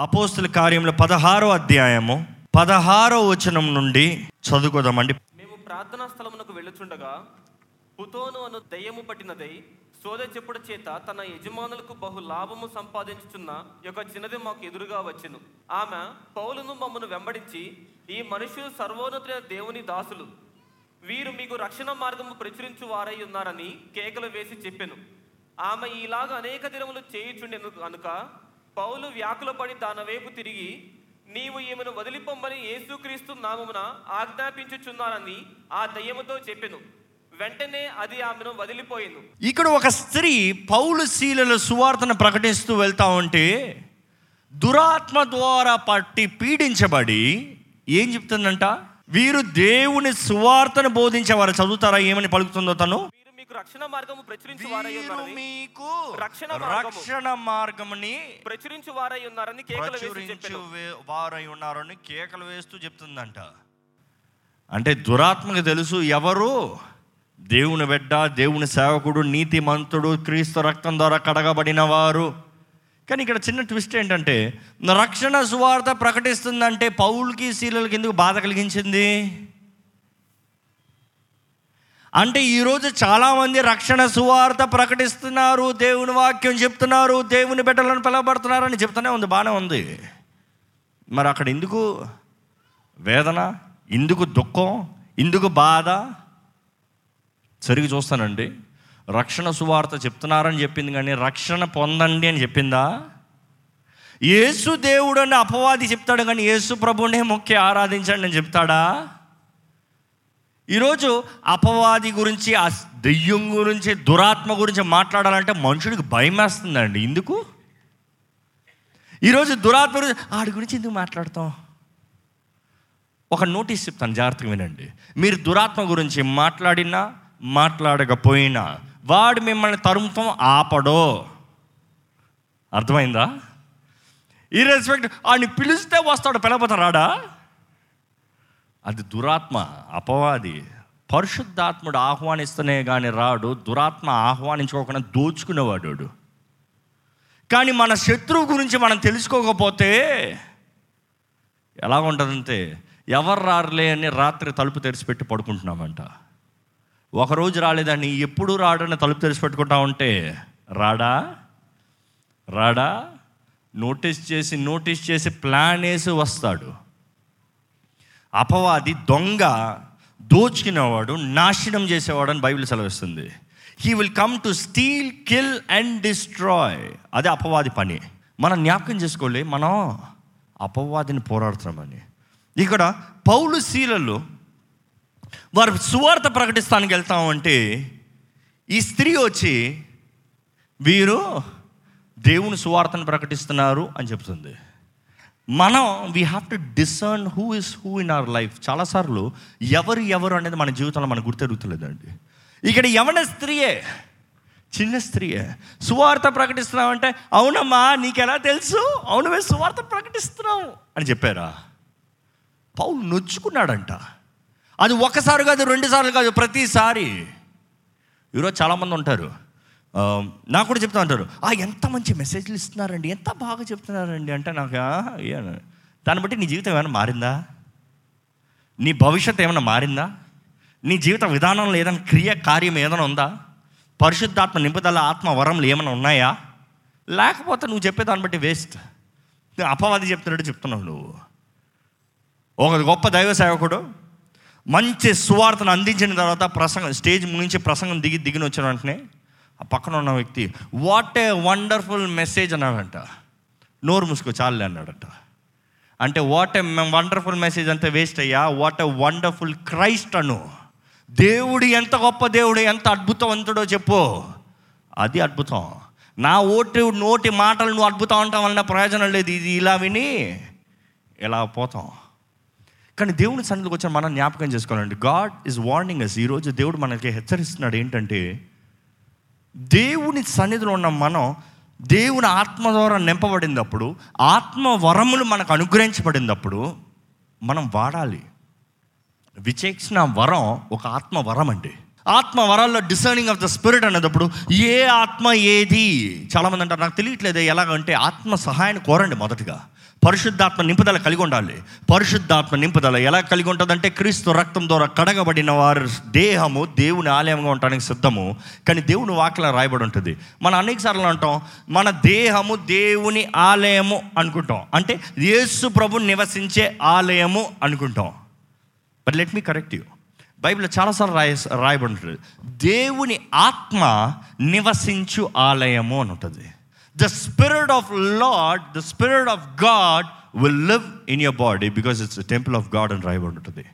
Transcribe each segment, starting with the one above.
అపోస్తుల కార్యంలో పదహారో అధ్యాయము పదహారో వచనం నుండి చదువుకోదామండి. మేము ప్రార్థనా స్థలమునకు వెళ్ళుచుండగా పుతోను అను దయ్యము పట్టినదై సోద చెప్పుడు చేత తన యజమానులకు బహు లాభము సంపాదించుచున్న యొక్క చిన్నది మాకు ఎదురుగా వచ్చెను. ఆమె పౌలును మమ్మను వెంబడించి ఈ మనుషులు సర్వోన్నతుడైన దేవుని దాసులు. వీరు మీకు రక్షణ మార్గము ప్రచురించు వారై ఉన్నారని కేకలు వేసి చెప్పెను. ఆమె ఇలాగ అనేక దినములు చేయుచుండెను కనుక పౌలు వ్యాకులపడి తన వైపు తిరిగి నీవు ఈమెను వదిలిపొమ్మని యేసుక్రీస్తు నామమున ఆజ్ఞాపించుచున్నానని ఆ దయ్యముతో చెప్పెను. వెంటనే అది ఆమెను వదిలిపోయింది. ఇక్కడ ఒక స్త్రీ పౌలు శీలల సువార్తను ప్రకటిస్తూ వెళ్తా ఉంటే దురాత్మ ద్వారా పట్టి పీడించబడి ఏం చెప్తుందంట? వీరు దేవుని సువార్తను బోధించేవారు. చదువుతారా? ఏమని పలుకుతుందో తను? మీకు రక్షణ మార్గము ప్రచురించు వారై వీరు ఉన్నారని. మీకు రక్షణ మార్గము. రక్షణ మార్గముని ప్రచురించు వారై ఉన్నారని కేకలు వేసి ప్రచురించు చెప్పెను వే- వారై ఉన్నారని కేకలు వేస్తూ చెప్తుందంట. అంటే దురాత్మకు తెలుసు ఎవరు? దేవుని బిడ్డ దేవుని సేవకుడు నీతిమంతుడు క్రీస్తు రక్తం ద్వారా కడగబడిన వారు. కానీ ఇక్కడ చిన్న ట్విస్ట్ ఏంటంటే రక్షణ సువార్త ప్రకటిస్తుందంటే పౌల్కి శీలలకి ఎందుకు బాధ కలిగించింది? అంటే ఈరోజు చాలామంది రక్షణ సువార్త ప్రకటిస్తున్నారు దేవుని వాక్యం చెప్తున్నారు దేవుని బిడ్డలను పిలవబడుతున్నారని చెప్తూనే ఉంది బాగానే ఉంది. మరి అక్కడ ఎందుకు వేదన ఇందుకు దుఃఖం ఇందుకు బాధ? సరిగి చూస్తానండి. రక్షణ సువార్త చెప్తున్నారని చెప్పింది కానీ రక్షణ పొందండి అని చెప్పిందా? యేసు దేవుడు అని అపవాది చెప్తాడు కానీ యేసు ప్రభునే ముఖ్య ఆరాధించండి అని చెప్తాడా? ఈరోజు అపవాది గురించి ఆ దెయ్యం గురించి దురాత్మ గురించి మాట్లాడాలంటే మనుషుడికి భయం వేస్తుందండి. ఎందుకు? ఈరోజు దురాత్మ గురించి ఆడి గురించి ఎందుకు మాట్లాడతాం? ఒక నోటీస్ చెప్తాను జాగ్రత్తగా వినండి. మీరు దురాత్మ గురించి మాట్లాడినా మాట్లాడకపోయినా వాడు మిమ్మల్ని తరుముతం ఆపడో. అర్థమైందా? ఈ రెస్పెక్ట్ ఆడిని పిలిస్తే వస్తాడు పిలకపోతే రాడా? అది దురాత్మ అపవాది. పరిశుద్ధాత్ముడు ఆహ్వానిస్తేనే కానీ రాడు దురాత్మ ఆహ్వానించుకోకుండా దోచుకునేవాడు వాడు. కానీ మన శత్రువు గురించి మనం తెలుసుకోకపోతే ఎలా ఉంటుందంటే ఎవరు రారులే అని రాత్రి తలుపు తెరిచిపెట్టి పడుకుంటున్నామంట. ఒకరోజు రాలేదని ఎప్పుడు రాడని తలుపు తెరిచి పెట్టుకుంటా ఉంటే రాడా? రాడా? నోటీస్ చేసి నోటీస్ చేసి ప్లాన్ వేసి వస్తాడు. అపవాది దొంగ దోచుకునేవాడు నాశనం చేసేవాడు అని బైబిల్ సెలవిస్తుంది. He will come to steal kill and destroy అదే అపవాది పని. మనం జ్ఞాపకం చేసుకోలే మనం అపవాదిని పోరాడుతున్నామని ఇక్కడ పౌలు శీలలు వారు సువార్త ప్రకటిస్తానికి వెళ్తామంటే ఈ స్త్రీ వచ్చి వీరు దేవుని సువార్తను ప్రకటిస్తున్నారు అని చెప్తుంది. మనం we have to discern who is who in our life చాలాసార్లు ఎవరు ఎవరు అనేది మన జీవితంలో మనకు గుర్తెరుగుతలేదండి. ఇక్కడ యవన స్త్రీయే? చిన్న స్త్రీయే. సువార్త ప్రకటిస్తున్నావంటే అవునమ్మా నీకెలా తెలుసు? అవును మేము సువార్త ప్రకటిస్తున్నాం అని చెప్పారా? పౌలు నొచ్చుకున్నాడంట. అది ఒకసారి కాదు రెండుసార్లు కాదు ప్రతిసారి. ఈరోజు చాలామంది ఉంటారు. నాకు కూడా చెప్తా అంటారు ఆ ఎంత మంచి మెసేజ్లు ఇస్తున్నారండి ఎంత బాగా చెప్తున్నారండి. అంటే నాకు దాన్ని బట్టి నీ జీవితం ఏమైనా మారిందా? నీ భవిష్యత్తు ఏమైనా మారిందా? నీ జీవిత విధానంలో ఏదైనా క్రియ కార్యం ఏదైనా ఉందా? పరిశుద్ధాత్మ నింపుదల ఆత్మ వరములు ఏమైనా ఉన్నాయా? లేకపోతే నువ్వు చెప్పేదాన్ని బట్టి వేస్ట్ అపవాది చెప్తున్నట్టు చెప్తున్నావు నువ్వు. ఒక గొప్ప దైవ సేవకుడు మంచి సువార్తను అందించిన తర్వాత ప్రసంగం స్టేజ్ నుంచి ప్రసంగం దిగి దిగిన వచ్చిన వెంటనే ఆ పక్కన ఉన్న వ్యక్తి వాట్ ఏ వండర్ఫుల్ మెసేజ్ అన్నాడంట. నోరు మూసుకో చాలే అన్నాడట. అంటే వాట్ ఏ వండర్ఫుల్ మెసేజ్ అంతా వేస్ట్ అయ్యా. వాట్ ఏ వండర్ఫుల్ క్రైస్ట్ అను. దేవుడు ఎంత గొప్ప దేవుడు ఎంత అద్భుతవంతుడో చెప్పు. అది అద్భుతం. నా ఓటి నోటి మాటలు నువ్వు అద్భుతం అంటాం వలన ప్రయోజనం లేదు. ఇది ఇలా విని ఇలా పోతాం? కానీ దేవుని సన్నిధికి వచ్చిన మనం జ్ఞాపకం చేసుకోవాలండి. గాడ్ ఈజ్ వార్నింగ్ అస్ ఈరోజు దేవుడు మనకి హెచ్చరిస్తున్నాడు ఏంటంటే దేవుని సన్నిధిలో ఉన్న మనం దేవుని ఆత్మ ద్వారా నింపబడినప్పుడు ఆత్మ వరములు మనకు అనుగ్రహించబడినప్పుడు మనం వాడాలి. విచేక్షణ వరం ఒక ఆత్మ వరం అండి ఆత్మ వరాల్లో డిసర్నింగ్ ఆఫ్ ద స్పిరిట్ అనేటప్పుడు ఏ ఆత్మ ఏది? చాలామంది అంటారు నాకు తెలియట్లేదు ఎలాగంటే ఆత్మ సహాయాన్ని కోరండి మొదటిగా. పరిశుద్ధాత్మ నింపుదల కలిగి ఉండాలి. పరిశుద్ధాత్మ నింపుదల ఎలా కలిగి ఉంటుందంటే క్రీస్తు రక్తం ద్వారా కడగబడిన వారి దేహము దేవుని ఆలయంగా ఉండడానికి సిద్ధము. కానీ దేవుని వాక్యలో రాయబడి ఉంటుంది. మనం అనేక సార్లు అంటాం మన దేహము దేవుని ఆలయము అనుకుంటాం. అంటే యేసు ప్రభు నివసించే ఆలయము అనుకుంటాం. But let me correct you బైబిల్లో చాలాసార్లు రాయ రాయబడి ఉంటుంది. దేవుని ఆత్మ నివసించు ఆలయము అని ఉంటుంది. The spirit of Lord the spirit of God will live in your body because it's temple of God అని రాయబడి ఉంటుంది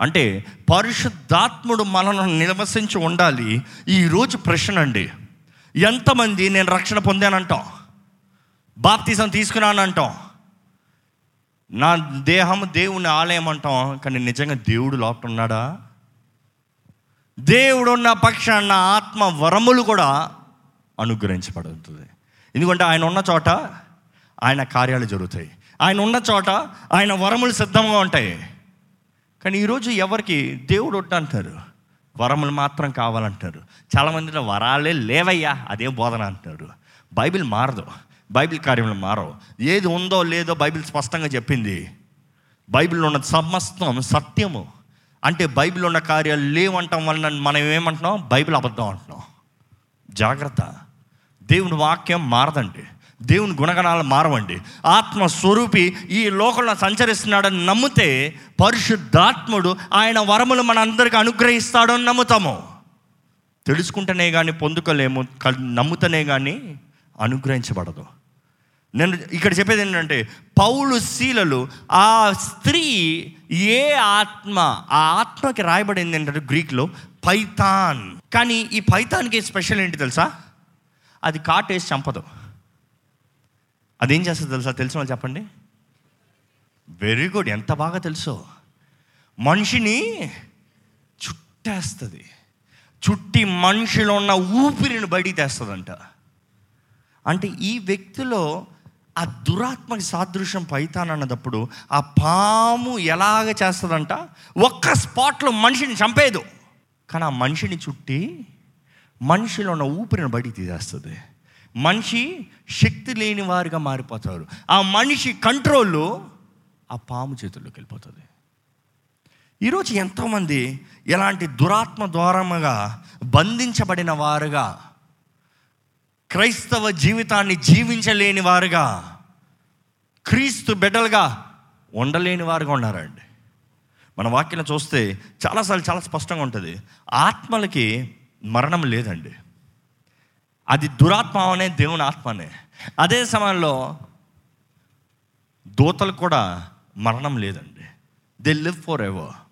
అంటే పరిశుద్ధాత్ముడు మనను నివసించి ఉండాలి. ఈరోజు ప్రశ్న అండి. ఎంతమంది నేను రక్షణ పొందానంటాం? బాప్తీసం తీసుకున్నానంటాం? నా దేహం దేవుని ఆలయం అంటాం కానీ నిజంగా దేవుడు లోపల ఉన్నాడా? దేవుడు ఉన్న పక్షాన ఆత్మ వరములు కూడా అనుగ్రహించబడుతుంది. ఎందుకంటే ఆయన ఉన్న చోట ఆయన కార్యాలు జరుగుతాయి. ఆయన ఉన్న చోట ఆయన వరములు సిద్ధంగా ఉంటాయి. కానీ ఈరోజు ఎవరికి? దేవుడు అంటారు. వరములు మాత్రం కావాలంటారు. చాలామందిలో వరాలే లేవయ్యా అదే బోధన అంటారు. బైబిల్ మారదు. బైబిల్ కార్యములు మారవు. ఏది ఉందో లేదో బైబిల్ స్పష్టంగా చెప్పింది. బైబిల్లో ఉన్న సమస్తం సత్యము. అంటే బైబిల్ ఉన్న కార్యాలు లేవంటం వలన మనం ఏమంటున్నాం? బైబిల్ అబద్ధం అంటున్నాం. జాగ్రత్త. దేవుని వాక్యం మారదండి. దేవుని గుణగణాలు మారవండి. ఆత్మ స్వరూపి ఈ లోకంలో సంచరిస్తున్నాడని నమ్మితే పరిశుద్ధాత్ముడు ఆయన వరములు మనందరికీ అనుగ్రహిస్తాడని నమ్ముతాము. తెలుసుకుంటేనే కానీ పొందుకోలేము నమ్ముతనే కానీ అనుగ్రహించబడదు. నేను ఇక్కడ చెప్పేది ఏంటంటే పౌలు శీలలు ఆ స్త్రీ ఏ ఆత్మ ఆ ఆత్మకి రాయబడింది ఏంటంటే గ్రీక్లో పైథాన్ కానీ ఈ పైథాన్కి స్పెషల్ ఏంటి తెలుసా? అది కాటేసి చంపదు. అదేం చేస్తుంది తెలుసా? తెలిసిన వాళ్ళు చెప్పండి. వెరీ గుడ్ ఎంత బాగా తెలుసో. మనిషిని చుట్టేస్తుంది. చుట్టి మనిషిలో ఉన్న ఊపిరిని బయటికి తెస్తుందంట. అంటే ఈ వ్యక్తిలో ఆ దురాత్మకి సాదృశ్యం పైతాన్ అన్నదప్పుడు ఆ పాము ఎలాగ చేస్తుందంట? ఒక్క స్పాట్లో మనిషిని చంపేదు కానీ ఆ మనిషిని చుట్టి మనిషిలో ఉన్న ఊపిరిని బయటికి తీసేస్తుంది. మనిషి శక్తి లేని వారిగా మారిపోతారు ఆ మనిషి కంట్రోల్ ఆ పాము చేతుల్లోకి వెళ్ళిపోతుంది. ఈరోజు ఎంతోమంది ఎలాంటి దురాత్మ ద్వారముగా బంధించబడిన వారుగా క్రైస్తవ జీవితాన్ని జీవించలేని వారుగా క్రీస్తు బిడ్డలుగా ఉండలేని వారుగా ఉన్నారండి. మన వాక్యం చూస్తే చాలాసార్లు చాలా స్పష్టంగా ఉంటుంది. ఆత్మలకి మరణం లేదండి. అది దురాత్మ అనే దేవుని ఆత్మనే. అదే సమయంలో దూతలు కూడా మరణం లేదండి. దే లివ్ ఫర్ ఎవర్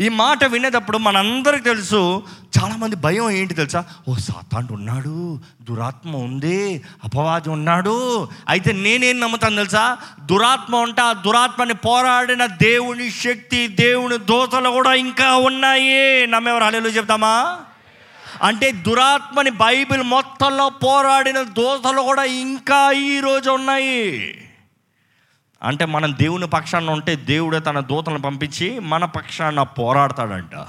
ఈ మాట వినేటప్పుడు మనందరికి తెలుసు చాలామంది భయం ఏంటి తెలుసా? ఓ సాతాండు ఉన్నాడు దురాత్మ ఉంది అపవాది ఉన్నాడు. అయితే నేనేం నమ్ముతాను తెలుసా? దురాత్మ ఉంటే ఆ దురాత్మని పోరాడిన దేవుని శక్తి దేవుని దోతలు కూడా ఇంకా ఉన్నాయి. నమ్మెవరు అలెలు చెప్తామా? అంటే దురాత్మని బైబిల్ మొత్తంలో పోరాడిన దోతలు కూడా ఇంకా ఈరోజు ఉన్నాయి. అంటే మనం దేవుని పక్షాన ఉంటే దేవుడే తన దూతలను పంపించి మన పక్షాన పోరాడతాడంట.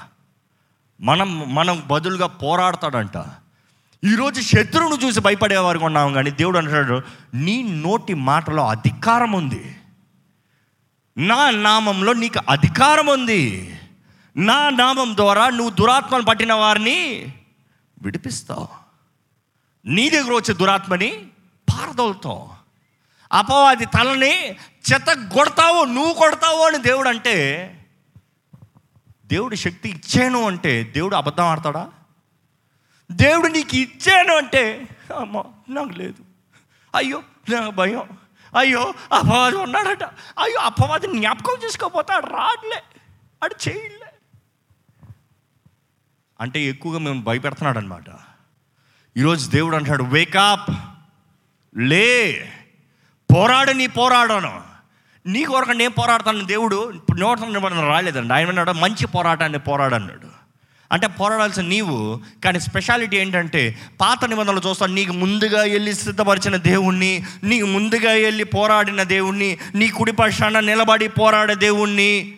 మనం మనం బదులుగా పోరాడతాడంట. ఈరోజు శత్రువును చూసి భయపడేవారు ఉన్నాం కానీ దేవుడు అంటాడు నీ నోటి మాటలో అధికారం ఉంది. నా నామంలో నీకు అధికారం ఉంది. నా నామం ద్వారా నువ్వు దురాత్మను పట్టిన వారిని విడిపిస్తావు. నీ దగ్గర వచ్చే దురాత్మని పారదోలుతావు. అపవాది తలని చెత్త కొడతావు నువ్వు కొడతావు అని దేవుడు అంటే దేవుడు శక్తి ఇచ్చాను అంటే దేవుడు అబద్ధం ఆడతాడా? దేవుడు నీకు ఇచ్చాను అంటే అమ్మా నాకు లేదు. అయ్యో నాకు భయం. అయ్యో అపవాది ఉన్నాడట. అయ్యో అపవాది జ్ఞాపకం చేసుకోపోతాడు రాట్లే అడు చేయలే. అంటే ఎక్కువగా మేము భయపెడుతున్నాడు అనమాట ఈరోజు దేవుడు అంటాడు వేకప్ లే! పోరాడు నీ పోరాడను నీ కొరకు నేను పోరాడతాను దేవుడు ఇప్పుడు నిబంధన రాలేదండి ఆయన అన్నాడు మంచి పోరాటాన్ని పోరాడన్నాడు అంటే పోరాడాల్సిన నీవు కానీ స్పెషాలిటీ ఏంటంటే పాత నిబంధనలు చూస్తాను నీకు ముందుగా వెళ్ళి సిద్ధపరిచిన దేవుణ్ణి నీకు ముందుగా వెళ్ళి పోరాడిన దేవుణ్ణి నీ కుడిపక్షాన నిలబడి పోరాడే దేవుణ్ణి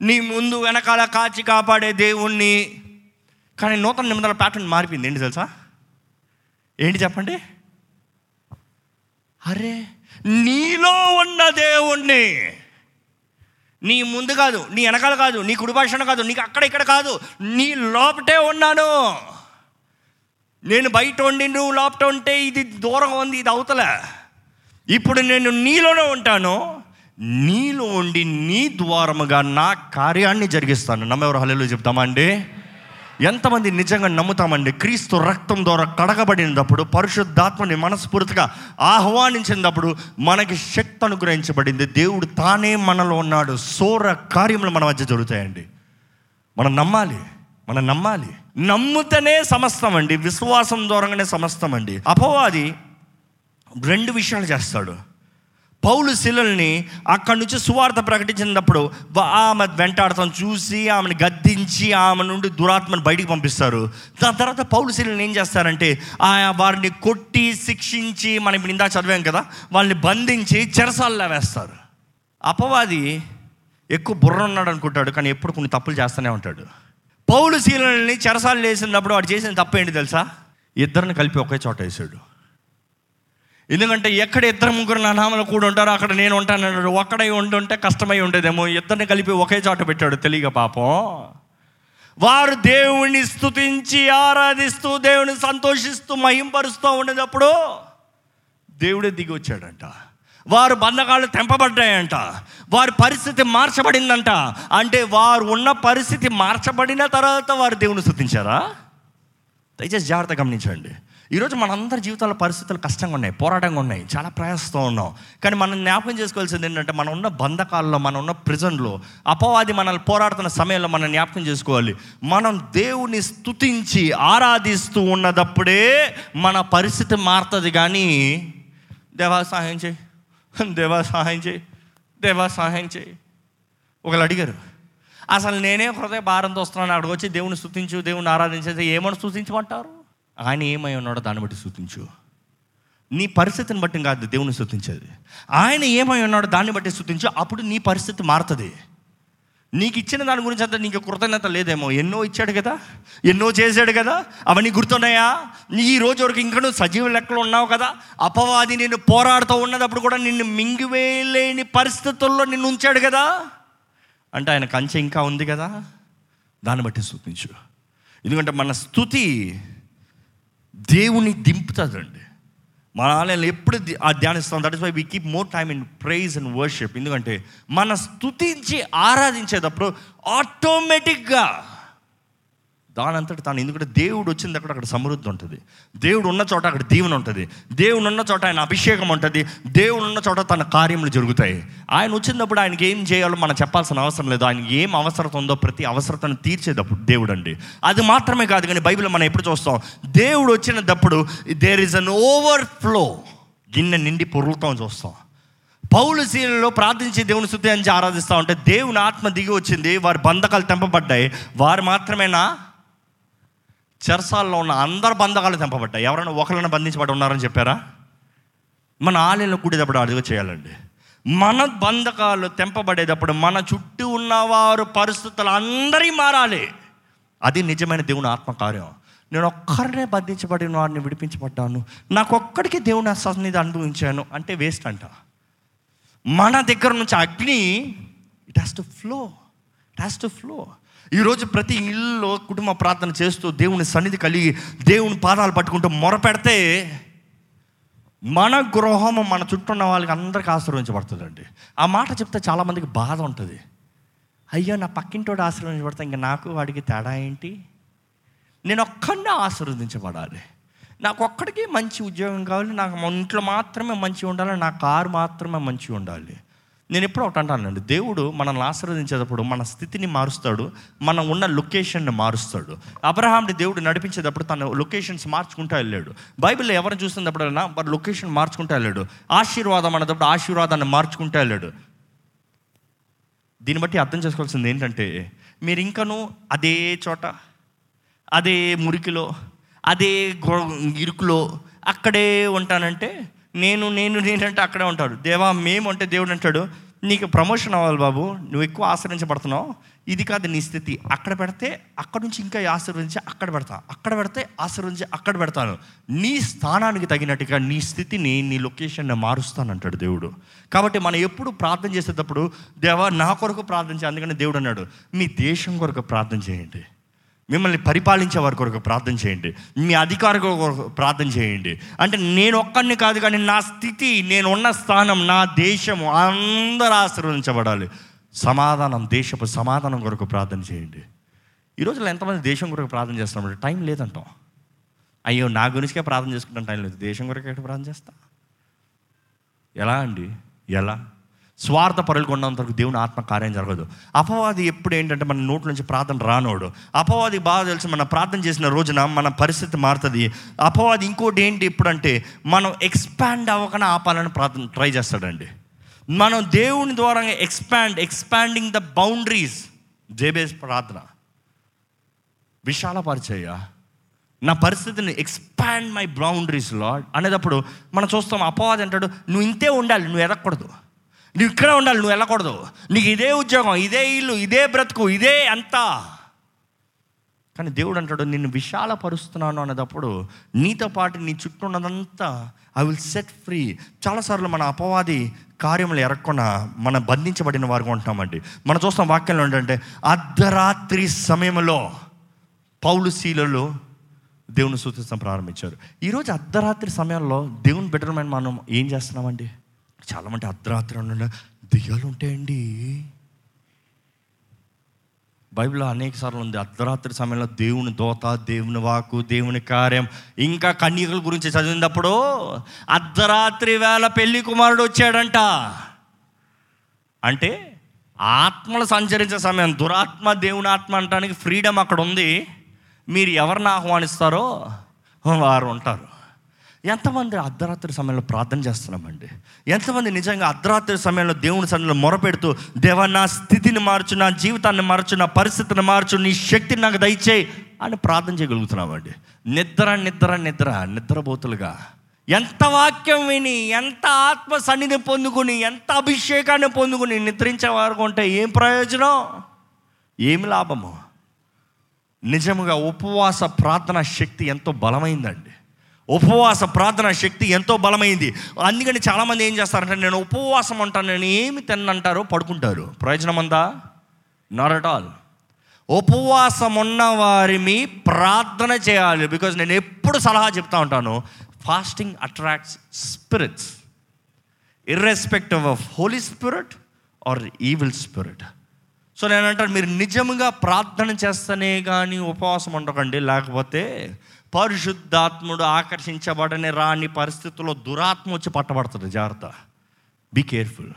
నీ ముందు వెనకాల కాచి కాపాడే దేవుణ్ణి. కానీ నూతన నిబంధనల ప్యాటర్న్ మారిపోయింది. ఏంటి తెలుసా? ఏంటి చెప్పండి? అరే నీలో ఉన్న దేవుణ్ణి. నీ ముందు కాదు నీ వెనకాల కాదు నీ కుడిభాషణ కాదు నీకు అక్కడ ఇక్కడ కాదు నీ లోపటే ఉన్నాను. నేను బయట ఉండి నువ్వు లోపట ఉంటే ఇది దూరంగా ఉంది ఇది అవతల. ఇప్పుడు నేను నీలోనే ఉంటాను. నీలో ఉండి నీ ద్వారముగా నా కార్యాన్ని జరిగిస్తాను. నమ్మెవరు హల్లెలూయా చెప్తామా అండి? ఎంతమంది నిజంగా నమ్ముతామండి? క్రీస్తు రక్తం ద్వారా కడగబడినప్పుడు పరిశుద్ధాత్మని మనస్ఫూర్తిగా ఆహ్వానించినప్పుడు మనకి శక్తి అనుగ్రహించబడింది. దేవుడు తానే మనలో ఉన్నాడు. సోర కార్యములు మన మధ్య జరుగుతాయండి. మనం నమ్మాలి. మనం నమ్మాలి. నమ్ముతనే సమస్తం అండి విశ్వాసం ద్వారానే సమస్తం అండి అపవాది రెండు విషయాలు చేస్తాడు. పౌలు శిలల్ని అక్కడి నుంచి సువార్త ప్రకటించినప్పుడు ఆమె వెంటాడతాం చూసి ఆమెను గద్దించి ఆమె నుండి దురాత్మను బయటికి పంపిస్తారు. దాని తర్వాత పౌలు శిలని ఏం చేస్తారంటే ఆ వారిని కొట్టి శిక్షించి మనం ఇప్పుడు ఇందా చదివాం కదా వాళ్ళని బంధించి చెరసాల్లో వేస్తారు. అపవాది ఎక్కువ బుర్ర ఉన్నాడు అనుకుంటాడు కానీ ఎప్పుడు కొన్ని తప్పులు చేస్తూనే ఉంటాడు. పౌలు శీలని చెరసాలు వేసినప్పుడు వాడు చేసిన తప్పు ఏంటి తెలుసా? ఇద్దరిని కలిపి ఒకే చోట వేసాడు. ఎందుకంటే ఎక్కడ ఇద్దరు ముగ్గురు నా నామలు కూడా ఉంటారో అక్కడ నేను ఉంటానన్నాడు. ఒక్కడై ఉండుంటే కష్టమై ఉండేదేమో. ఇద్దరిని కలిపి ఒకే చోట పెట్టాడు. తెలియక పాపం. వారు దేవుణ్ణి స్తుతించి ఆరాధిస్తూ దేవుని సంతోషిస్తూ మహింపరుస్తూ ఉండేటప్పుడు దేవుడే దిగి వచ్చాడంట. వారు బంధకాలు తెంపబడ్డాయంట. వారి పరిస్థితి మార్చబడిందంట. అంటే వారు ఉన్న పరిస్థితి మార్చబడిన తర్వాత వారు దేవుని స్తుతించారా? దయచేసి జాగ్రత్త గమనించండి. ఈరోజు మనందరి జీవితాల పరిస్థితులు కష్టంగా ఉన్నాయి పోరాటంగా ఉన్నాయి చాలా ప్రయాసంతో ఉన్నాం. కానీ మనం జ్ఞాపకం చేసుకోవాల్సింది ఏంటంటే మనం ఉన్న బంధకాల్లో మనం ఉన్న ప్రిజన్లో అపవాది మనల్ని పోరాడుతున్న సమయంలో మనం జ్ఞాపకం చేసుకోవాలి. మనం దేవుని స్తుతించి ఆరాధిస్తూ ఉన్నదప్పుడే మన పరిస్థితి మారుతుంది. కానీ దేవా సహాయం చేయి. దేవా సహాయం చేయి. దేవా సహాయం చేయి. ఒకళ్ళు అడిగారు అసలు నేనే హృదయ భారంతో వస్తున్నాను. అక్కడికి వచ్చి దేవుని స్థుతించు దేవుని ఆరాధించేది ఏమని స్థుతించమంటారు ఆయన ఏమై ఉన్నాడో దాన్ని బట్టి స్థుతించు నీ పరిస్థితిని బట్టి కాదు దేవుని స్థుతించేది ఆయన ఏమై ఉన్నాడో దాన్ని బట్టి స్థుతించు అప్పుడు నీ పరిస్థితి మారుతుంది. నీకు ఇచ్చిన దాని గురించి అంతా నీకు కృతజ్ఞత లేదేమో. ఎన్నో ఇచ్చాడు కదా ఎన్నో చేశాడు కదా అవన్నీ గుర్తున్నాయా? నీ ఈ రోజు వరకు ఇంకా నువ్వు సజీవ లెక్కలు ఉన్నావు కదా అపవాది నిన్ను పోరాడుతూ ఉన్నదప్పుడు కూడా నిన్ను మింగివేయలేని పరిస్థితుల్లో నిన్ను ఉంచాడు కదా. అంటే ఆయన కంచె ఇంకా ఉంది కదా దాన్ని బట్టి స్థుతించు ఎందుకంటే మన స్థుతి దేవుని దింపుతుందండి మన ఆలయంలో ఎప్పుడు ఆ ధ్యానిస్తాం. That is why we keep more time in praise and worship ఎందుకంటే మన స్థుతించి ఆరాధించేటప్పుడు ఆటోమేటిక్గా దానంతట తాను ఎందుకంటే దేవుడు వచ్చింది అక్కడ అక్కడ సమృద్ధి ఉంటుంది. దేవుడు ఉన్న చోట అక్కడ దీవెన ఉంటుంది. దేవుడు ఉన్న చోట ఆయన అభిషేకం ఉంటుంది. దేవుడు ఉన్న చోట తన కార్యములు జరుగుతాయి. ఆయన వచ్చినప్పుడు ఆయనకి ఏం చేయాలో మనం చెప్పాల్సిన అవసరం లేదు. ఆయనకి ఏం అవసరత ఉందో ప్రతి అవసరతను తీర్చేటప్పుడు దేవుడు అండి. అది మాత్రమే కాదు కానీ బైబిల్ మనం ఎప్పుడు చూస్తాం. దేవుడు వచ్చినప్పుడు there is an overflow గిన్నె నిండి పొరులుతాం చూస్తాం. పౌలు శీలలో ప్రార్థించి దేవుని శుద్ధి అని ఆరాధిస్తూ ఉంటే దేవుని ఆత్మ దిగి వచ్చింది. వారి బంధకాలు తెంపబడ్డాయి. వారు మాత్రమేనా? చెరసాల్లో ఉన్న అందరు బంధకాలు తెంపబడ్డాయి. ఎవరైనా ఒకరిని బంధించబడి ఉన్నారని చెప్పారా? మన ఆలయంలో కూడేటప్పుడు అదిగో చేయాలండి. మన బంధకాలు తెంపబడేటప్పుడు మన చుట్టూ ఉన్నవారు పరిస్థితులు అందరి మారాలి. అది నిజమైన దేవుని ఆత్మకార్యం. నేను ఒక్కరినే బంధించబడిన వారిని విడిపించబడ్డాను. నాకు ఒక్కడికి దేవుని సన్నిధి అనుభవించాను అంటే వేస్ట్ అంట. మన దగ్గర నుంచి అగ్ని it has to flow it has to flow ఈరోజు ప్రతి ఇల్లులో కుటుంబ ప్రార్థన చేస్తూ దేవుని సన్నిధి కలిగి దేవుని పాదాలు పట్టుకుంటూ మొరపెడితే మన గృహము మన చుట్టూ ఉన్న వాళ్ళకి అందరికీ ఆశీర్వదించబడుతుందండి. ఆ మాట చెప్తే చాలామందికి బాధ ఉంటుంది. అయ్యో నా పక్కింటోడు ఆశీర్వదించబడతా ఇంకా నాకు వాడికి తేడా ఏంటి? నేను ఒక్కడినే ఆశీర్వదించబడాలి. నాకు ఒక్కడికి మంచి ఉద్యోగం కావాలి నాకు ఇంట్లో మాత్రమే మంచి ఉండాలి నా కారు మాత్రమే మంచి ఉండాలి. నేను ఎప్పుడు ఒకటి అంటానండి దేవుడు మనల్ని ఆశీర్వదించేటప్పుడు మన స్థితిని మారుస్తాడు మనం ఉన్న లొకేషన్ని మారుస్తాడు. అబ్రహాంని దేవుడు నడిపించేటప్పుడు తన లొకేషన్స్ మార్చుకుంటూ వెళ్ళాడు. బైబిల్లో ఎవరు చూసినప్పుడైనా వారు లొకేషన్ మార్చుకుంటూ వెళ్ళాడు. ఆశీర్వాదం అనేటప్పుడు ఆశీర్వాదాన్ని మార్చుకుంటూ వెళ్ళాడు. దీన్ని బట్టి అర్థం చేసుకోవాల్సింది ఏంటంటే మీరు ఇంకనూ అదే చోట అదే మురికిలో అదే ఇరుకులో అక్కడే ఉంటానంటే నేను నేను నేనంటే అక్కడే ఉంటాడు. దేవా మేము అంటే దేవుడు అంటాడు నీకు ప్రమోషన్ అవ్వాలి బాబు నువ్వు ఎక్కువ ఆశ్రయించబడుతున్నావు ఇది కాదు నీ స్థితి. అక్కడ పెడితే అక్కడ నుంచి ఇంకా ఆశీర్వదించి అక్కడ పెడతా. అక్కడ పెడితే ఆశీర్వదించి అక్కడ పెడతాను. నీ స్థానానికి తగినట్టుగా నీ స్థితిని నీ లొకేషన్ని మారుస్తానంటాడు దేవుడు. కాబట్టి మనం ఎప్పుడు ప్రార్థన చేసేటప్పుడు దేవా నా కొరకు ప్రార్థన చేయ అందుకని దేవుడు అన్నాడు మీ దేశం కొరకు ప్రార్థన చేయండి. మిమ్మల్ని పరిపాలించే వారి కొరకు ప్రార్థన చేయండి. మీ అధికారి కొరకు ప్రార్థన చేయండి. అంటే నేను ఒక్కడిని కాదు కానీ నా స్థితి నేను ఉన్న స్థానం నా దేశము అందరూ ఆశీర్వదించబడాలి. సమాధానం దేశపు సమాధానం కొరకు ప్రార్థన చేయండి. ఈ రోజుల్లో ఎంతమంది దేశం కొరకు ప్రార్థన చేస్తున్నాం టైం లేదంటాం. అయ్యో నా గురించికే ప్రార్థన చేసుకుంటాం టైం లేదు. దేశం కొరకు ఎక్కడ ప్రార్థన చేస్తా? ఎలా అండి? ఎలా? స్వార్థ పరులు కొన్నంత వరకు దేవుని ఆత్మ కార్యం జరగదు. అపవాది ఎప్పుడు ఏంటంటే మన నోట్ల నుంచి ప్రార్థన రానోడు. అపవాది బాగా తెలుసు మన ప్రార్థన చేసిన రోజున మన పరిస్థితి మారుతుంది. అపవాది ఇంకోటి ఏంటి ఇప్పుడంటే మనం ఎక్స్పాండ్ అవ్వకుండా ఆపాలని ప్రార్థన ట్రై చేస్తాడండి. మనం దేవుని ద్వారా expand expanding the boundaries. Jabez ప్రార్థన. విశాలపరిచయ్య నా పరిస్థితిని ఎక్స్పాండ్ మై బౌండరీస్ లాడ్ అనేటప్పుడు మనం చూస్తాం అపవాది అంటాడు నువ్వు ఇంతే ఉండాలి నువ్వు ఎదగకూడదు. నువ్వు ఇక్కడే ఉండాలి నువ్వు వెళ్ళకూడదు. నీకు ఇదే ఉద్యోగం ఇదే ఇల్లు ఇదే బ్రతుకు ఇదే అంతా. కానీ దేవుడు అంటాడు నిన్ను విశాలపరుస్తున్నాను అనేటప్పుడు నీతో పాటు నీ చుట్టూ ఉన్నదంతా ఐ విల్ సెట్ ఫ్రీ చాలాసార్లు మన అపవాది కార్యములు ఎరగకుండా మనం బంధించబడిన వారు ఉంటామండి. మనం చూస్తాం వాక్యంలో ఏంటంటే అర్ధరాత్రి సమయంలో పౌలు శీలలో దేవుని సూచించడం ప్రారంభించారు. ఈరోజు అర్ధరాత్రి సమయంలో దేవుని బెటర్మెంట్ మనం ఏం చేస్తున్నామండి? చాలామంది అర్ధరాత్రి ఉండే దెయ్యాలు ఉంటాయండి బైబిల్లో అనేక సార్లు ఉంది అర్ధరాత్రి సమయంలో దేవుని దోత దేవుని వాకు దేవుని కార్యం ఇంకా కన్యకల గురించి చదివినప్పుడు అర్ధరాత్రి వేళ పెళ్ళి కుమారుడు వచ్చాడంట. అంటే ఆత్మలు సంచరించే సమయం దురాత్మ దేవుని ఆత్మ అంటానికి ఫ్రీడమ్ అక్కడ ఉంది. మీరు ఎవరిని ఆహ్వానిస్తారో వారు ఉంటారు. ఎంతమంది అర్ధరాత్రి సమయంలో ప్రార్థన చేస్తున్నామండి? ఎంతమంది నిజంగా అర్ధరాత్రి సమయంలో దేవుని సన్నిలో మొరపెడుతూ దేవ నా స్థితిని మార్చు నా జీవితాన్ని మార్చు నా పరిస్థితిని మార్చు నీ శక్తిని నాకు దయచేయి అని ప్రార్థన చేయగలుగుతున్నామండి. నిద్ర నిద్ర నిద్ర నిద్రబోతులుగా ఎంత వాక్యం విని ఎంత ఆత్మ సన్నిధి పొందుకుని ఎంత అభిషేకాన్ని పొందుకుని నిద్రించే వారు ఉంటే ఏం ప్రయోజనం? ఏమి లాభము? నిజముగా ఉపవాస ప్రార్థన శక్తి ఎంతో బలమైందండి. ఉపవాస ప్రార్థన శక్తి ఎంతో బలమైంది. అందుకని చాలామంది ఏం చేస్తారంటే నేను ఉపవాసం అంటాను నేను ఏమి తిన్నంటారో పడుకుంటారు. ప్రయోజనం అందా నాట్ అట్ ఆల్ ఉపవాసం ఉన్న వారిని ప్రార్థన చేయాలి. బికాజ్ నేను ఎప్పుడు సలహా చెప్తా ఉంటాను fasting attracts spirits irrespective of holy spirit or evil spirit so నేను అంటాను మీరు నిజంగా ప్రార్థన చేస్తేనే కానీ ఉపవాసం ఉండకండి. లేకపోతే పరిశుద్ధాత్ముడు ఆకర్షించబడని రాని పరిస్థితుల్లో దురాత్మ వచ్చి పట్టబడుతుంది. జాగ్రత్త. బీ కేర్ఫుల్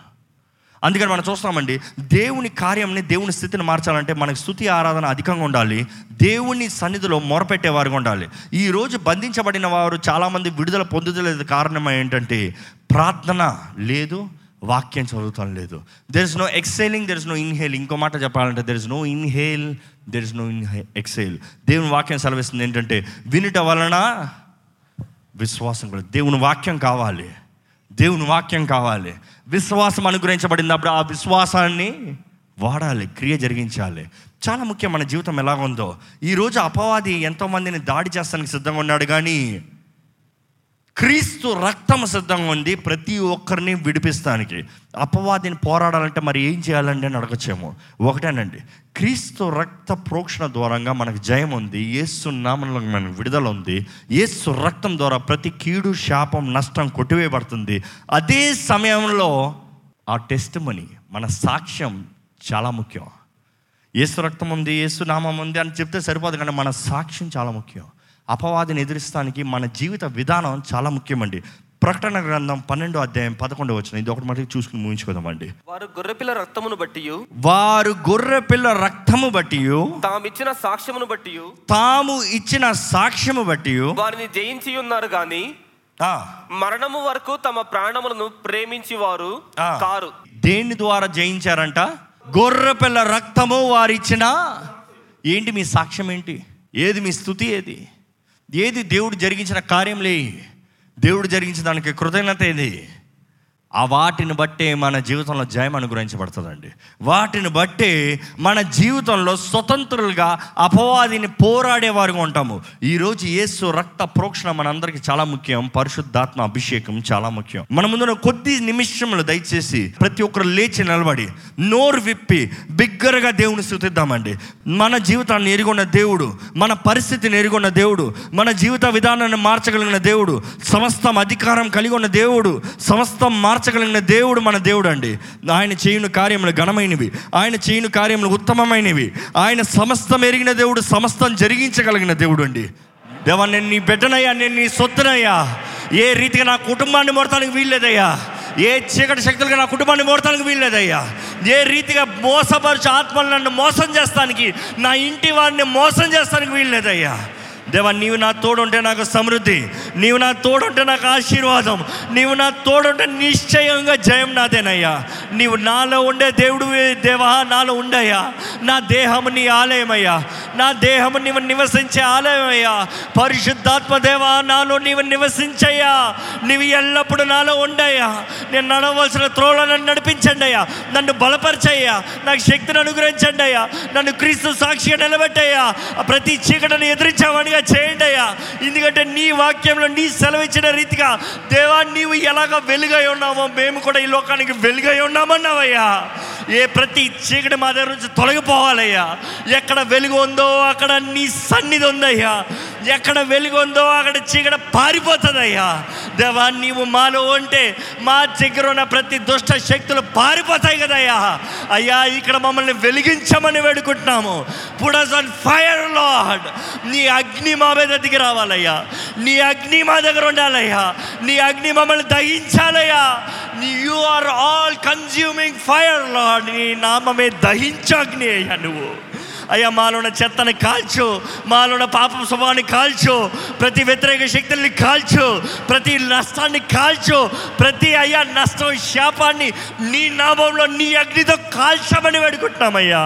అందుకని మనం చూస్తామండి దేవుని కార్యంని దేవుని స్థితిని మార్చాలంటే మనకి స్థుతి ఆరాధన అధికంగా ఉండాలి. దేవుని సన్నిధిలో మొరపెట్టేవారుగా ఉండాలి. ఈరోజు బంధించబడిన వారు చాలామంది విడుదల పొందుదలేదు కారణం ఏంటంటే ప్రార్థన లేదు వాక్యం చదువుతాను లేదు. There is no exhaling there is no inhale ఇంకో మాట చెప్పాలంటే there is no inhale there is no inhale exhale దేవుని వాక్యం సెలవిస్తుంది ఏంటంటే వినుట వలన విశ్వాసం కూడా దేవుని వాక్యం కావాలి. దేవుని వాక్యం కావాలి. విశ్వాసం అనుగ్రహించబడినప్పుడు ఆ విశ్వాసాన్ని వాడాలి క్రియ జరిగించాలి. చాలా ముఖ్యం మన జీవితం ఎలాగుందో. ఈరోజు అపవాది ఎంతోమందిని దాడి చేస్తానికి సిద్ధంగా ఉన్నాడు కానీ క్రీస్తు రక్తం సిద్ధంగా ఉంది ప్రతి ఒక్కరిని విడిపిస్తానికి. అపవాదిని పోరాడాలంటే మరి ఏం చేయాలండి అని అడగచ్చేమో. ఒకటేనండి క్రీస్తు రక్త ప్రోక్షణ ద్వారంగా మనకు జయం ఉంది ఏసు నామంలో మనకు విడుదల ఉంది ఏసు రక్తం ద్వారా ప్రతి కీడు శాపం నష్టం కొట్టివేయబడుతుంది. అదే సమయంలో ఆ టెస్ట్ మనీ మన సాక్ష్యం చాలా ముఖ్యం. ఏసు రక్తం ఉంది ఏసు నామం ఉంది అని చెప్తే సరిపోదు కానీ మన సాక్ష్యం చాలా ముఖ్యం. అపవాదిని ఎదిరిస్తానికి మన జీవిత విధానం చాలా ముఖ్యమండి. ప్రకటన గ్రంథం పన్నెండో అధ్యాయం పదకొండు వచ్చిన ఇది ఒకటి మటుకు చూసుకుని ముగించుకుందామండి. వారు గొర్రెపిల్ల రక్తమును బట్టి వారు గొర్రె పిల్ల రక్తము బట్టి తామిచ్చిన సాక్ష్యమును బట్టి తాము ఇచ్చిన సాక్ష్యము బట్టి వారిని జయించి ఉన్నారు గాని మరణము వరకు తమ ప్రాణములను ప్రేమించి వారు. కారు. దేని ద్వారా జయించారంట? గొర్రె పిల్ల రక్తము వారిచ్చిన ఏంటి మీ సాక్ష్యం ఏంటి ఏది మీ స్థుతి ఏది? ఏది దేవుడు జరిగించిన కార్యంలే దేవుడు జరిగించిన దానికి కృతజ్ఞత ఏది? ఆ వాటిని బట్టే మన జీవితంలో జయం అనుగ్రహించబడుతుందండి. వాటిని బట్టే మన జీవితంలో స్వతంత్రులుగా అపవాదిని పోరాడేవారుగా ఉంటాము. ఈరోజు యేసు రక్త ప్రోక్షణ మనందరికీ చాలా ముఖ్యం. పరిశుద్ధాత్మ అభిషేకం చాలా ముఖ్యం. మన ముందున కొద్ది నిమిషంలో దయచేసి ప్రతి ఒక్కరు లేచి నిలబడి నోరు విప్పి బిగ్గరగా దేవుని స్థుతిద్దామండి. మన జీవితాన్ని ఎరుగున్న దేవుడు మన పరిస్థితిని ఎరుగున్న దేవుడు మన జీవిత విధానాన్ని మార్చగలిగిన దేవుడు సమస్తం అధికారం కలిగి ఉన్న దేవుడు సమస్తం మార్చగలిగిన దేవుడు మన దేవుడు అండి ఆయన చేయని కార్యములు ఘనమైనవి. ఆయన చేయని కార్యములు ఉత్తమమైనవి. ఆయన సమస్తం ఎరిగిన దేవుడు సమస్తం జరిగించగలిగిన దేవుడు అండి దేవా నేను నీ బిడ్డనయ్యా నేను నీ సొత్తునయ్యా. ఏ రీతిగా నా కుటుంబాన్ని మోడతానికి వీల్లేదయ్యా. ఏ చీకటి శక్తులుగా నా కుటుంబాన్ని మోడతానికి వీల్లేదయ్యా. ఏ రీతిగా మోసపరిచి ఆత్మలు నన్ను మోసం చేస్తానికి నా ఇంటి వారిని మోసం చేస్తానికి వీల్లేదయ్యా. దేవా నీవు నా తోడుంటే నాకు సమృద్ధి నీవు నా తోడుంటే నాకు ఆశీర్వాదం నీవు నా తోడుంటే నిశ్చయంగా జయం నాదేనయ్యా. నీవు నాలో ఉండే దేవుడు దేవా నాలో ఉండయ్యా. నా దేహము నీ ఆలయమయ్యా. నా దేహము నీవు నివసించే ఆలయమయ్యా. పరిశుద్ధాత్మ దేవా నాలో నీవు నివసించయ్యా. నీవు ఎల్లప్పుడూ నాలో ఉండయ్యా. నేను నడవలసిన త్రోళ నన్ను నడిపించండి అయ్యా నన్ను బలపరచయ్యా. నాకు శక్తిని అనుగ్రహించండి అయ్యా నన్ను క్రీస్తు సాక్షిగా నిలబెట్టయ్యా. ఆ ప్రతి చీకటిని ఎదిరించామనిగా చేయండి అయ్యా. ఎందుకంటే నీ వాక్యంలో నీ సెలవిచ్చిన రీతిగా దేవా నీవు ఎలాగ వెలుగై ఉన్నావో మేము కూడా ఈ లోకానికి వెలుగై ఉన్నామన్నావయ్యా. ఏ ప్రతి చీకటి మా దగ్గర నుంచి తొలగిపోవాలయ్యా. ఎక్కడ వెలుగు ఉందో అక్కడ నీ సన్నిధి ఉందయ్యా. ఎక్కడ వెలుగుందో అక్కడ చీకట పారిపోతుందయ్యా. దేవా నీవు మాలో ఉంటే మా దగ్గర ఉన్న ప్రతి దుష్ట శక్తులు పారిపోతాయి కదయ్యా. అయ్యా ఇక్కడ మమ్మల్ని వెలిగించమని వేడుకుంటున్నాము. పుడస్ ఆన్ ఫైర్ లాడ్ నీ అగ్ని మా మీద దిగి రావాలయ్యా. నీ అగ్ని మా దగ్గర ఉండాలయ్యా. నీ అగ్ని మమ్మల్ని దహించాలయ్యా. నీ you are all consuming fire Lord నీ నామమే దహించ అగ్ని అయ్యా నువ్వు. అయ్యా మాలోన చెత్తని కాల్చు మాలోన పాపం స్వభావాన్ని కాల్చు ప్రతి వ్యతిరేక శక్తుల్ని కాల్చు ప్రతి నష్టాన్ని కాల్చు ప్రతి అయ్యా నష్టం శాపాన్ని నీ నామంలో నీ అగ్నితో కాల్చమని వేడుకుంటున్నామయ్యా.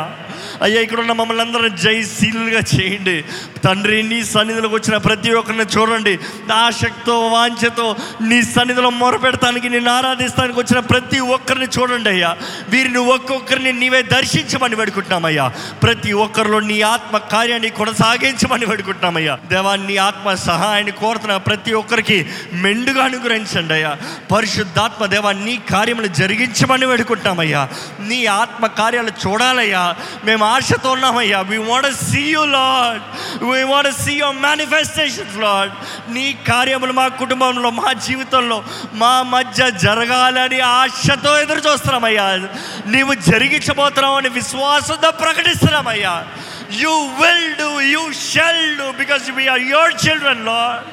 అయ్యా ఇక్కడ ఉన్న మమ్మల్ని అందరం జయశీలుగా చేయండి. తండ్రి నీ సన్నిధిలోకి వచ్చిన ప్రతి ఒక్కరిని చూడండి. ఆసక్తితో వాంఛతో నీ సన్నిధిలో మొరపెడతానికి నేను ఆరాధిస్తానికి వచ్చిన ప్రతి ఒక్కరిని చూడండి అయ్యా. వీరిని ఒక్కొక్కరిని నీవే దర్శించమని పెడుకుంటున్నామయ్యా ప్రతి ఒక్కరిలో నీ ఆత్మ కార్యాన్ని కొనసాగించమని పెడుకుంటున్నామయ్యా దేవా నీ ఆత్మ సహాయాన్ని కోరుతున్న ప్రతి ఒక్కరికి మెండుగా అనుగ్రహించండి అయ్యా. పరిశుద్ధాత్మ దేవా నీ కార్యములు జరిగించమని పెడుకుంటున్నామయ్యా నీ ఆత్మ కార్యాలు చూడాలయ్యా. మేము ఆశతో ఉన్నామయ్యా we want see you lord we want see your manifestations lord నీ కార్యములు మా కుటుంబంలో మా జీవితంలో మా మధ్య జరగాలని ఆశతో ఎదురు చూస్తున్నామయ్యా నీవు జరిగించబోతున్నావు అని విశ్వాసంతో ప్రకటిస్తున్నామయ్యా you will do you shall do because we are your children lord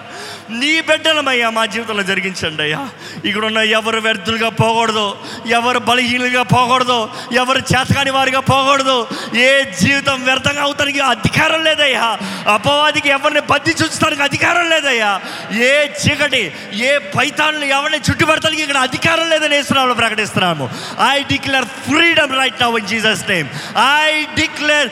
నీ బిడ్డలమయ్యా మా జీవితంలో జరిగించండి అయ్యా. ఇక్కడ ఉన్న ఎవరు వ్యర్థులుగా పోకూడదు ఎవరు బలహీనులుగా పోకూడదు ఎవరు చేతకాని వారిగా పోకూడదు. ఏ జీవితం వ్యర్థంగా అవుతానికి అధికారం లేదయ్యా. అపవాదికి ఎవరిని బద్ది ఉంచడానికి అధికారం లేదయ్యా. ఏ చీకటి ఏ పైతాన్లు ఎవరిని చుట్టుపడతానికి ఇక్కడ అధికారం లేదని వేస్తున్నాము ప్రకటిస్తున్నాము. I declare freedom right now in Jesus name I declare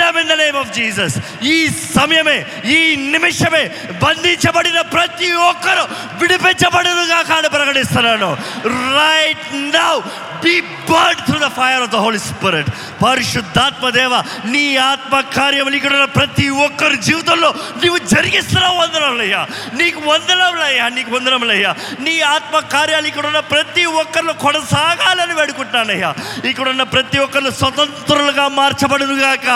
freedom in the name of Jesus ఈ సమయమే ఈ నిమిషమే బంధించబడిన ప్రతి ఒక్కరు విడిపించబడినగా కానీ ప్రకటిస్తున్నాను. Right now be burned through the fire of the Holy Spirit పరిశుద్ధాత్మ దేవ నీ ఆత్మ కార్యములు ఇక్కడ ఉన్న ప్రతి ఒక్కరి జీవితంలో నీవు జరిగిస్తున్నావు వందనములయ్యా. నీకు వందనములయ్యా నీకు వందనములయ్యా. నీ ఆత్మ కార్యాలు ఇక్కడ ఉన్న ప్రతి ఒక్కరిలో కొనసాగాలని వేడుకుంటున్నానయ్యా. ఇక్కడ ఉన్న ప్రతి ఒక్కరిని స్వతంత్రులుగా మార్చబడునుగాక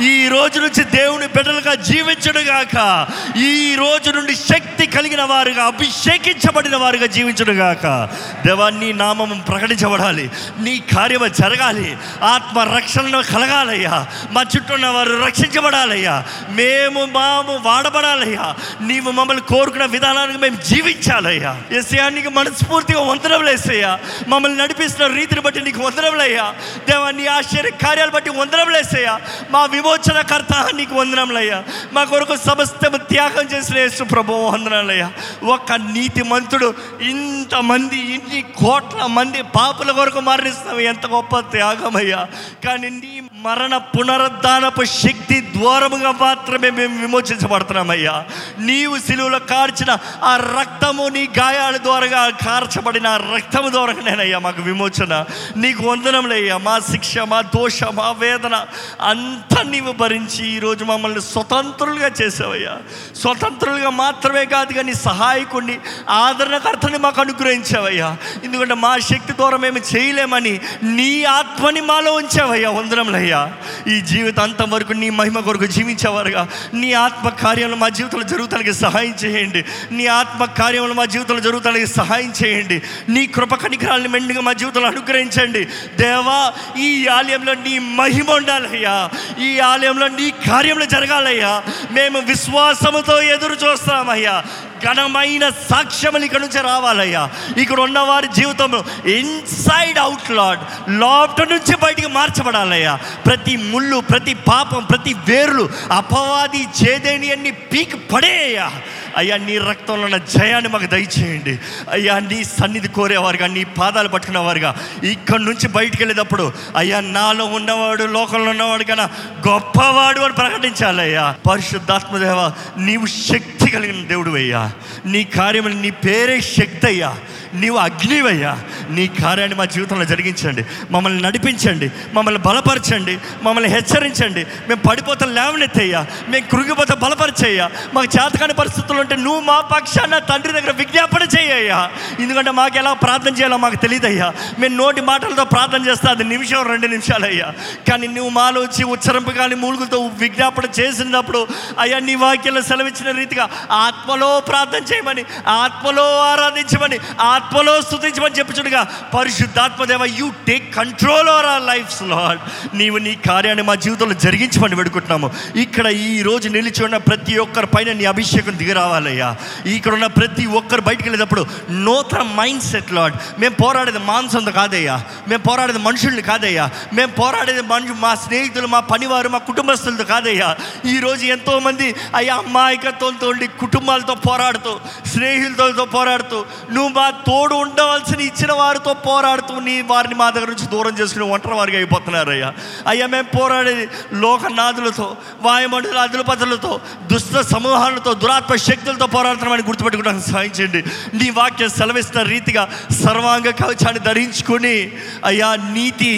ఈ రోజు నుంచి దేవుని బిడ్డలుగా జీవించుడుగాక ఈ రోజు నుండి శక్తి కలిగిన వారుగా అభిషేకించబడిన వారుగా జీవించుడుగాక దేవా నీ నామం ప్రకటించబడాలి. నీ కార్యము జరగాలి. ఆత్మ రక్షణను కలగాలయ్యా. మా చుట్టూ ఉన్న వారు రక్షించబడాలయ్యా. మేము మాము వాడబడాలయ్యా. నీవు మమ్మల్ని కోరుకున్న విధానానికి మేము జీవించాలయ్యా. ఎస్ఐయా నీకు మనస్ఫూర్తిగా వందనములేసయ్యా మమ్మల్ని నడిపిస్తున్న రీతిని బట్టి నీకు వందనములయ్యా దేవా నీ ఆశ్చర్య కార్యాలు బట్టి వందనములేసయ్యా మా విమోచనకర్త నీకు వందనములయ్యా. మా కొరకు సమస్తము త్యాగం చేసిన యేసు ప్రభు వందనాలయ్యా ఒక నీతి మంతుడు ఇంతమంది ఇన్ని కోట్ల మంది పాపుల కొరకు మరణిస్తావు ఎంత గొప్ప త్యాగమయ్యా. కానీ నీ మరణ పునరుద్ధానపు శక్తి ద్వారముగా మాత్రమే మేము విమోచించబడుతున్నామయ్యా. నీవు సిలువలో కార్చిన ఆ రక్తము నీ గాయాల ద్వారా కార్చబడిన ఆ రక్తము ద్వారానేనయ్యా మాకు విమోచన. నీకు వందనములయ్యా. మా శిక్ష మా దోష మా వేదన అంత నీవు భరించి ఈరోజు మమ్మల్ని స్వతంత్రులుగా చేసావయ్యా. స్వతంత్రులుగా మాత్రమే కాదు కానీ సహాయకుడిని ఆదరణకర్తని మాకు అనుగ్రహించావయ్యా. ఎందుకంటే మా శక్తి ద్వారా మేము చేయలేమని నీ ఆత్మని మాలో ఉంచావయ్యా వందనములయ్యా. ఈ జీవితాంతం వరకు నీ మహిమ కొరకు జీవించేవారుగా. నీ ఆత్మ కార్యంలో మా జీవితంలో జరుగుతానికి సహాయం చేయండి. నీ ఆత్మ కార్యంలో మా జీవితంలో జరుగుతానికి సహాయం చేయండి. నీ కృప కనికరాలను మెండుగా మా జీవితంలో అనుగ్రహించండి. దేవా ఈ ఆలయంలో నీ మహిమ ఉండాలయ్యా. ఈ ఆలయంలో నీ కార్యములు జరగాలయ్యా. మేము విశ్వాసముతో ఎదురు చూస్తామయ్యా. ఘనమైన సాక్ష్యములు ఇక్కడ నుంచి రావాలయ్యా. ఇక్కడ ఉన్న వారి జీవితంలో ఇన్సైడ్ అవుట్ లాడ్ లోపట నుంచి బయటికి మార్చబడాలయ్యా. ప్రతి ముళ్ళు ప్రతి పాపం ప్రతి వేర్లు అపవాది చేదేని అన్ని పీక్ పడేయ్యా. అయ్యా నీ రక్తంలో ఉన్న జయాన్ని మాకు దయచేయండి. అయ్యా నీ సన్నిధి కోరేవారుగా నీ పాదాలు పట్టుకునేవారుగా ఇక్కడి నుంచి బయటికి వెళ్ళేటప్పుడు అయ్యా నాలో ఉన్నవాడు లోకంలో ఉన్నవాడు కన్నా గొప్పవాడు అని ప్రకటించాలయ్యా పరిశుద్ధాత్మదేవ నీవు శక్తి కలిగిన దేవుడు అయ్యా నీ కార్యములు నీ పేరే శక్తి అయ్యా నీవు అగ్నివయ్యా. నీ కార్యాన్ని మా జీవితంలో జరిగించండి. మమ్మల్ని నడిపించండి. మమ్మల్ని బలపరచండి. మమ్మల్ని హెచ్చరించండి. మేము పడిపోతే లేవనెత్తయ్యా. మేము కృంగిపోతే బలపరిచేయ్యా. మాకు చేతకాని పరిస్థితులు ఉంటే నువ్వు మా పక్షాన తండ్రి దగ్గర విజ్ఞాపన చేయ్యా ఎందుకంటే మాకు ఎలా ప్రార్థన చేయాలో మాకు తెలియదయ్యా మేము నోటి మాటలతో ప్రార్థన చేస్తే అది నిమిషం రెండు నిమిషాలయ్యా. కానీ నువ్వు మాలో వచ్చి ఉచ్చరింపు కానీ మూలుగులతో విజ్ఞాపన చేసినప్పుడు అయ్యా నీ వాక్యంలో సెలవిచ్చిన రీతిగా ఆత్మలో ప్రార్థన చేయమని ఆత్మలో ఆరాధించమని ఆ ఆత్మలో స్థుతించమని చెప్పుచుడుగా పరిశుద్ధాత్మదేవ you take control over our lifes lord నీవు నీ కార్యాన్ని మా జీవితంలో జరిగించమని పెడుకుంటున్నాము ఇక్కడ ఈ రోజు నిలిచి ఉన్న ప్రతి ఒక్కరి పైన నీ అభిషేకం దిగిరావాలయ్యా. ఇక్కడ ఉన్న ప్రతి ఒక్కరు బయటికి వెళ్ళేటప్పుడు నూతన మైండ్ సెట్ లాడ్ మేము పోరాడేది మాంసంతో కాదయ్యా. మేము పోరాడేది మనుషుల్ని కాదయ్యా. మేము పోరాడేది మనుషు మా స్నేహితులు మా పనివారు మా కుటుంబస్తులతో కాదయ్యా. ఈరోజు ఎంతోమంది అయ్యా అమ్మాయికత్వంతో ఉండి కుటుంబాలతో పోరాడుతూ స్నేహితులతో పోరాడుతూ నువ్వు మా తోడు ఉండవలసిన ఇచ్చిన వారితో పోరాడుతూ నీ వారిని మా దగ్గర నుంచి దూరం చేసుకుని ఒంటరి వారికి అయిపోతున్నారయ్యా. అయ్యా మేము పోరాడేది లోకనాథులతో వాయుమండల అదులపతులతో దుష్ట సమూహాలతో దురాత్మ శక్తులతో పోరాడుతున్నామని గుర్తుపెట్టుకుంటాను సాధించండి నీ వాక్యం సెలవిస్తున్న రీతిగా సర్వాంగ కవచాన్ని ధరించుకొని అయ్యా నీతి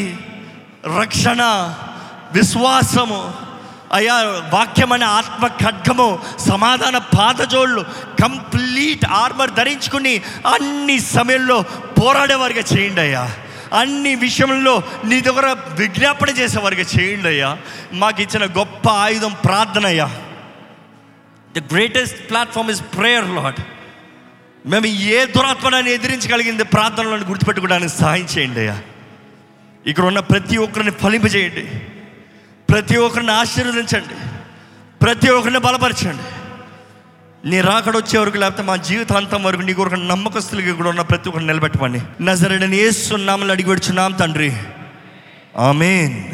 రక్షణ విశ్వాసము అయ్యా వాక్యం అనే ఆత్మ ఖడ్గము సమాధాన పాదజోళ్ళు కంప్లీట్ ఆర్మర్ ధరించుకుని అన్ని సమయంలో పోరాడేవారిగా చేయండి అయ్యా. అన్ని విషయంలో నీ దగ్గర విజ్ఞాపన చేసేవారిగా చేయండి అయ్యా. మాకు ఇచ్చిన గొప్ప ఆయుధం ప్రార్థన అయ్యా. The greatest platform is prayer lord మేము ఏ దురాత్మనాన్ని ఎదిరించగలిగింది ప్రార్థనలను గుర్తుపెట్టుకోవడానికి సహాయం చేయండి అయ్యా. ఇక్కడ ఉన్న ప్రతి ఒక్కరిని ఫలింపజేయండి. ప్రతి ఒక్కరిని ఆశీర్వదించండి. ప్రతి ఒక్కరిని బలపరచండి. నీ రాకడొచ్చే వరకు లేకపోతే మా జీవితాంతం వరకు నీ కొరకు నమ్మకస్తులకి కూడా ఉన్న ప్రతి ఒక్కరిని నిలబెట్టమని. నజరడని ఏస్తున్నామని అడిగి పెడుచున్నాం తండ్రి. ఆమెన్.